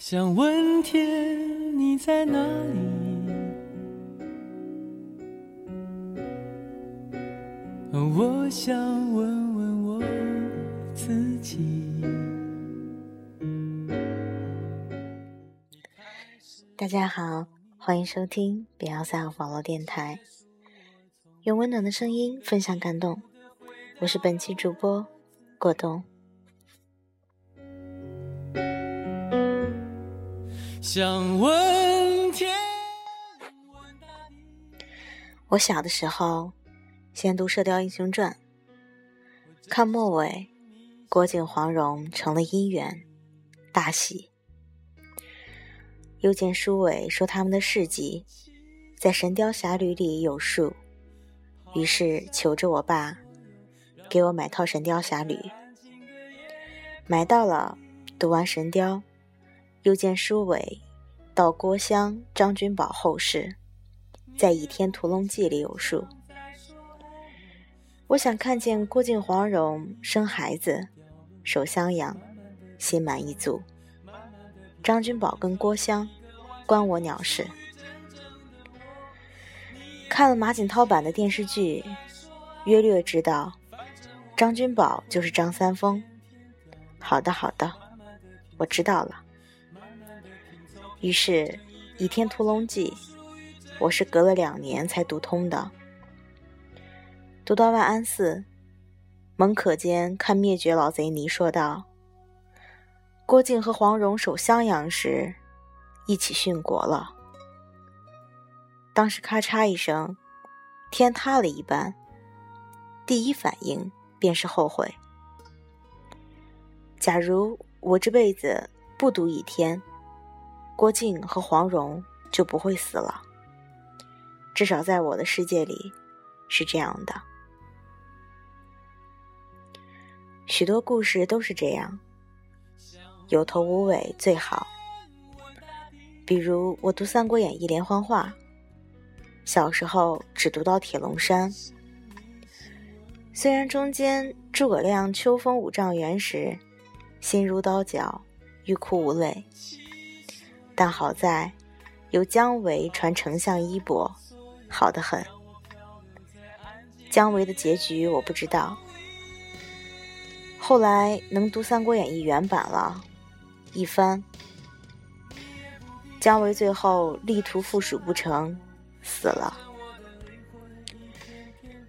想问天，你在哪里？我想问问我自己。大家好，欢迎收听比奥赛尔网络电台，用温暖的声音分享感动。我是本期主播果冻。想问天，我小的时候先读《射雕英雄传》，看末尾，郭靖、黄蓉成了姻缘，大喜。又见书尾说他们的事迹在《神雕侠侣》里有数，于是求着我爸给我买套《神雕侠侣》，买到了，读完《神雕》。又见书尾到郭襄、张君宝后事，在《倚天屠龙记》里有数。我想看见郭靖、黄蓉生孩子，守襄阳，心满意足。张君宝跟郭襄，关我鸟事。看了马景涛版的电视剧，约略知道，张君宝就是张三丰。好的，好的，我知道了。于是，《倚天屠龙记》，我是隔了两年才读通的。读到万安寺，蒙可间看灭绝老贼尼说道：“郭靖和黄蓉守襄阳时，一起殉国了。”当时咔嚓一声，天塌了一般，第一反应便是后悔。假如我这辈子不读倚天，郭靖和黄蓉就不会死了，至少在我的世界里是这样的。许多故事都是这样，有头无尾最好。比如我读《三国演义》连环画，小时候只读到铁笼山，虽然中间诸葛亮秋风五丈原时，心如刀绞，欲哭无泪。但好在有姜维传丞相衣钵，好得很。姜维的结局我不知道。后来能读《三国演义》原版了，一翻，姜维最后力图复蜀不成，死了。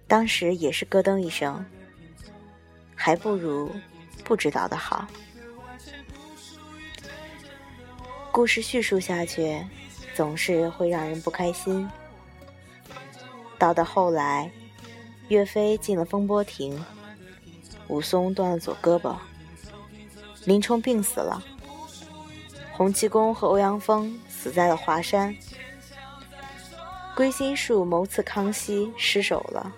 当时也是咯噔一声，还不如不知道的好。故事叙述下去，总是会让人不开心。到到后来，岳飞进了风波亭，武松断了左胳膊，林冲病死了，洪七公和欧阳锋死在了华山，归心术谋刺康熙失手了。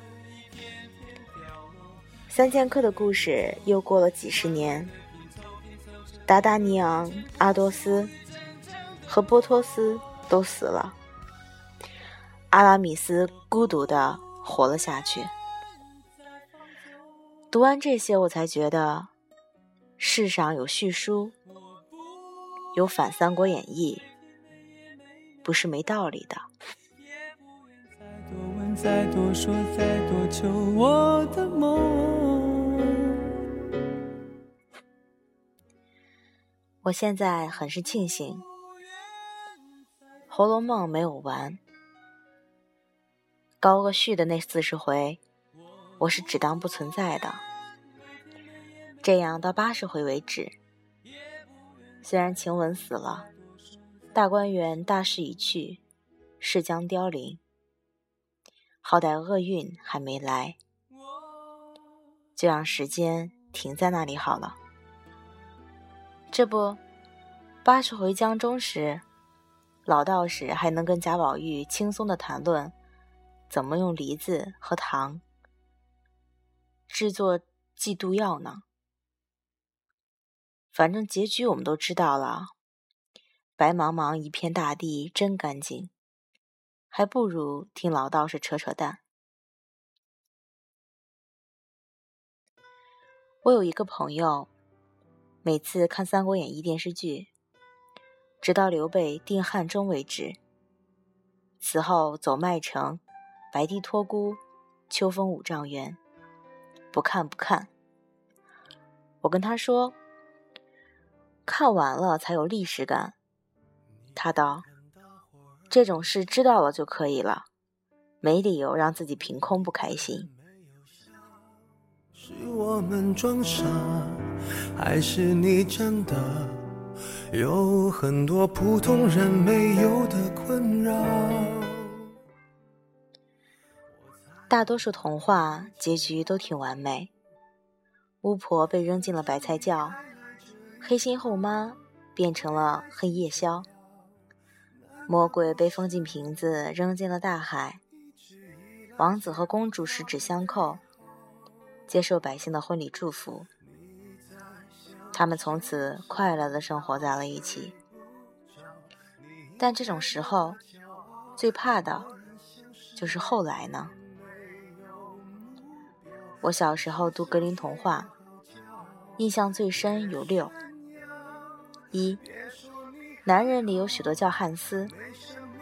三剑客的故事又过了几十年，达达尼昂、阿多斯。和波托斯都死了，阿拉米斯孤独的活了下去。读完这些，我才觉得世上有续书，有反《三国演义》，不是没道理的。我现在很是庆幸。《红楼梦》没有完，高鹗续的那四十回，我是只当不存在的。这样到八十回为止。虽然晴雯死了，大观园大势已去，势将凋零，好歹厄运还没来，就让时间停在那里好了。这不，八十回将终时。老道士还能跟贾宝玉轻松的谈论怎么用梨子和糖制作忌毒药呢？反正结局我们都知道了，白茫茫一片大地真干净，还不如听老道士扯扯淡。我有一个朋友，每次看《三国演义》电视剧。直到刘备定汉中为止。此后走麦城，白帝托孤，秋风五丈原，不看不看。我跟他说，看完了才有历史感。他道：“这种事知道了就可以了，没理由让自己凭空不开心。”是我们装傻，还是你真的有很多普通人没有的困扰？大多数童话结局都挺完美，巫婆被扔进了白菜窖，黑心后妈变成了黑夜宵，魔鬼被封进瓶子扔进了大海，王子和公主十指相扣。接受百姓的婚礼祝福，他们从此快乐的生活在了一起。但这种时候，最怕的就是后来呢？我小时候读格林童话，印象最深有六：一，男人里有许多叫汉斯，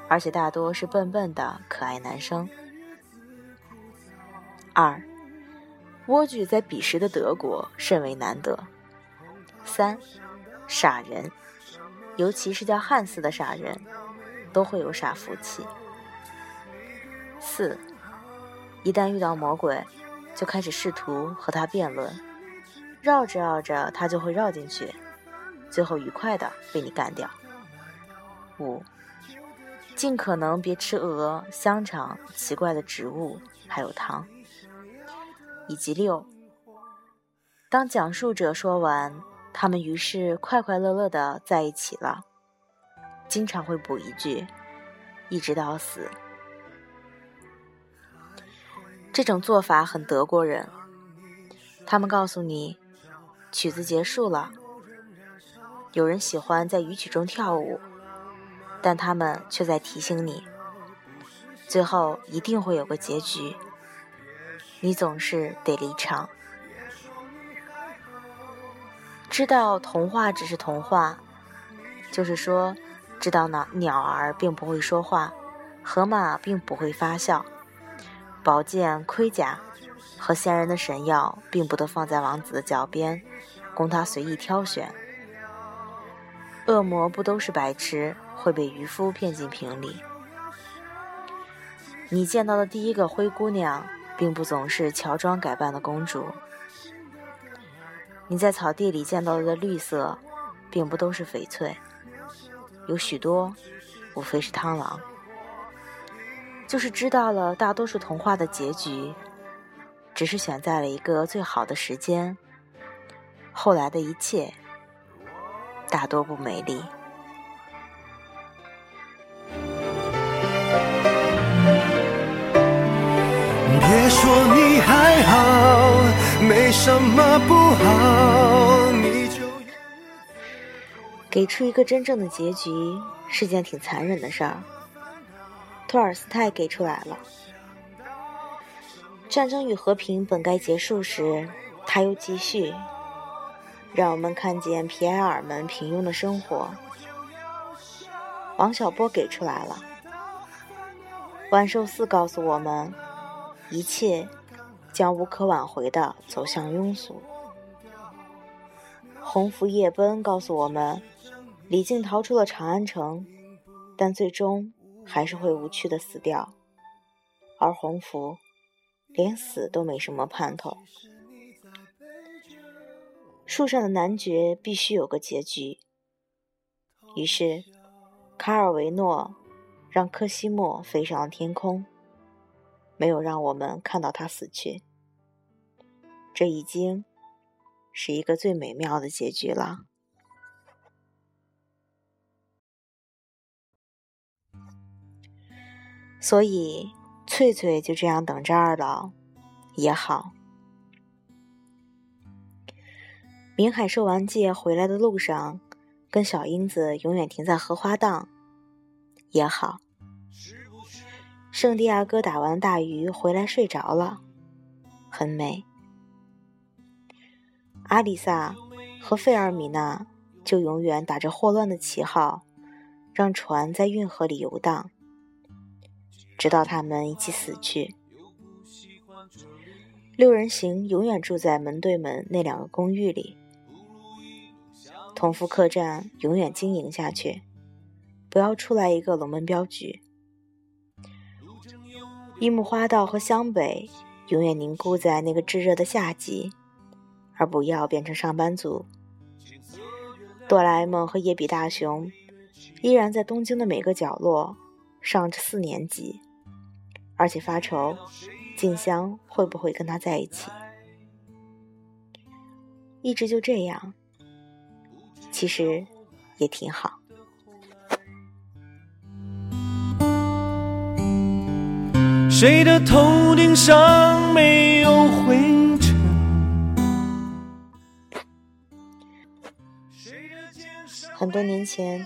而且大多是笨笨的可爱男生；二。莴苣在彼时的德国甚为难得。三，傻人，尤其是叫汉斯的傻人，都会有傻福气。四，一旦遇到魔鬼，就开始试图和他辩论，绕着绕着他就会绕进去，最后愉快的被你干掉。五，尽可能别吃鹅、香肠、奇怪的植物，还有糖。以及六，当讲述者说完，他们于是快快乐乐的在一起了。经常会补一句，一直到死。这种做法很德国人。他们告诉你，曲子结束了。有人喜欢在雨曲中跳舞，但他们却在提醒你，最后一定会有个结局。你总是得离场。知道童话只是童话，就是说，知道鸟鸟儿并不会说话，河马并不会发笑，宝剑、盔甲和仙人的神药并不都放在王子的脚边，供他随意挑选。恶魔不都是白痴，会被渔夫骗进瓶里。你见到的第一个灰姑娘。并不总是乔装改扮的公主。你在草地里见到的绿色，并不都是翡翠，有许多，无非是螳螂。就是知道了大多数童话的结局，只是选在了一个最好的时间，后来的一切，大多不美丽。别说你还好，没什么不好。你就给出一个真正的结局是件挺残忍的事儿。托尔斯泰给出来了。战争与和平本该结束时，他又继续，让我们看见皮埃尔们平庸的生活。王小波给出来了。万寿寺告诉我们。一切将无可挽回的走向庸俗。鸿福夜奔告诉我们，李靖逃出了长安城，但最终还是会无趣的死掉。而鸿福连死都没什么盼头。树上的男爵必须有个结局。于是，卡尔维诺让科西莫飞上了天空。没有让我们看到他死去，这已经是一个最美妙的结局了。所以，翠翠就这样等着二老也好。明海兽王界回来的路上，跟小英子永远停在荷花荡也好。圣地亚哥打完大鱼回来睡着了，很美。阿里萨和费尔米娜就永远打着霍乱的旗号，让船在运河里游荡，直到他们一起死去。六人行永远住在门对门那两个公寓里，同福客栈永远经营下去，不要出来一个龙门镖局。樱木花道和湘北永远凝固在那个炙热的夏季，而不要变成上班族。哆啦 A 梦和野比大雄依然在东京的每个角落上着四年级，而且发愁静香会不会跟他在一起。一直就这样，其实也挺好。谁的头顶上没有灰尘？很多年前，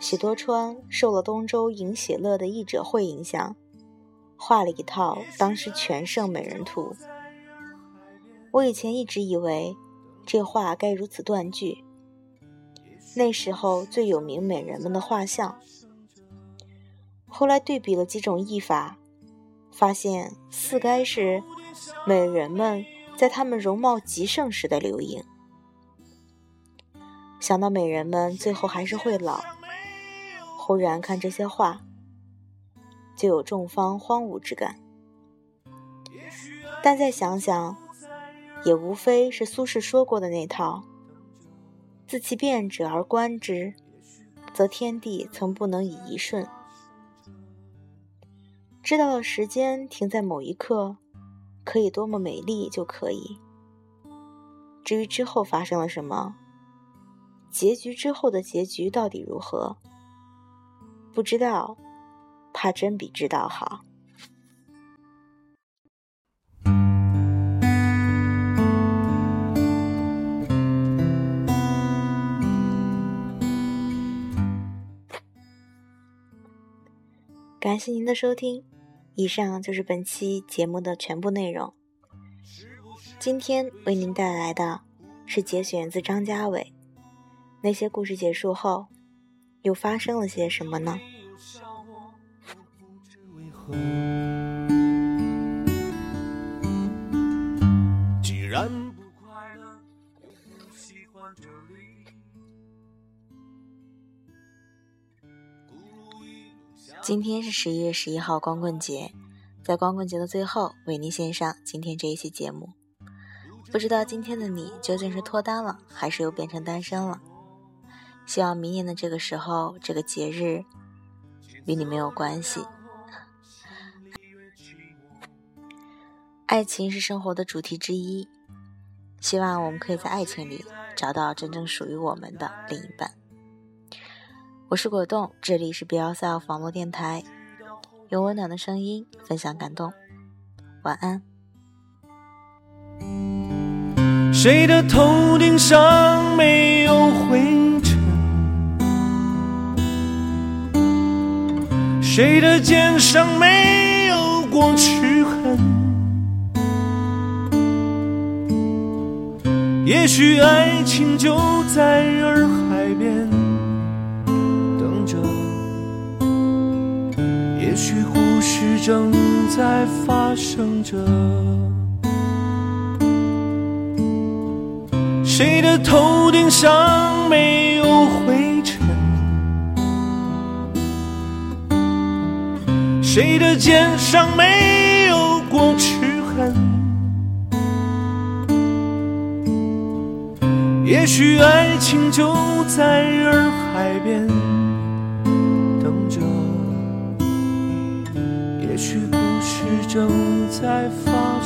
喜多川受了东周尹喜乐的译者会影响，画了一套当时全盛美人图。我以前一直以为这画该如此断句。那时候最有名美人们的画像，后来对比了几种译法。发现似该是美人们在她们容貌极盛时的留影。想到美人们最后还是会老，忽然看这些画，就有众芳荒芜之感。但再想想，也无非是苏轼说过的那套：“自其变者而观之，则天地曾不能以一瞬。”知道了时间停在某一刻，可以多么美丽就可以。至于之后发生了什么，结局之后的结局到底如何，不知道，怕真比知道好。感谢您的收听。以上就是本期节目的全部内容。今天为您带来的是节选自张家伟。那些故事结束后，又发生了些什么呢？今天是十一月十一号光棍节，在光棍节的最后，为您献上今天这一期节目。不知道今天的你究竟是脱单了，还是又变成单身了？希望明年的这个时候，这个节日与你没有关系。爱情是生活的主题之一，希望我们可以在爱情里找到真正属于我们的另一半。我是果冻，这里是 Be Yourself 网络电台，用温暖的声音分享感动。晚安。谁的头顶上没有灰尘？谁的肩上没有过齿痕？也许爱情就在洱海事正在发生着，谁的头顶上没有灰尘？谁的肩上没有过齿痕？也许爱情就在洱海边。正在发。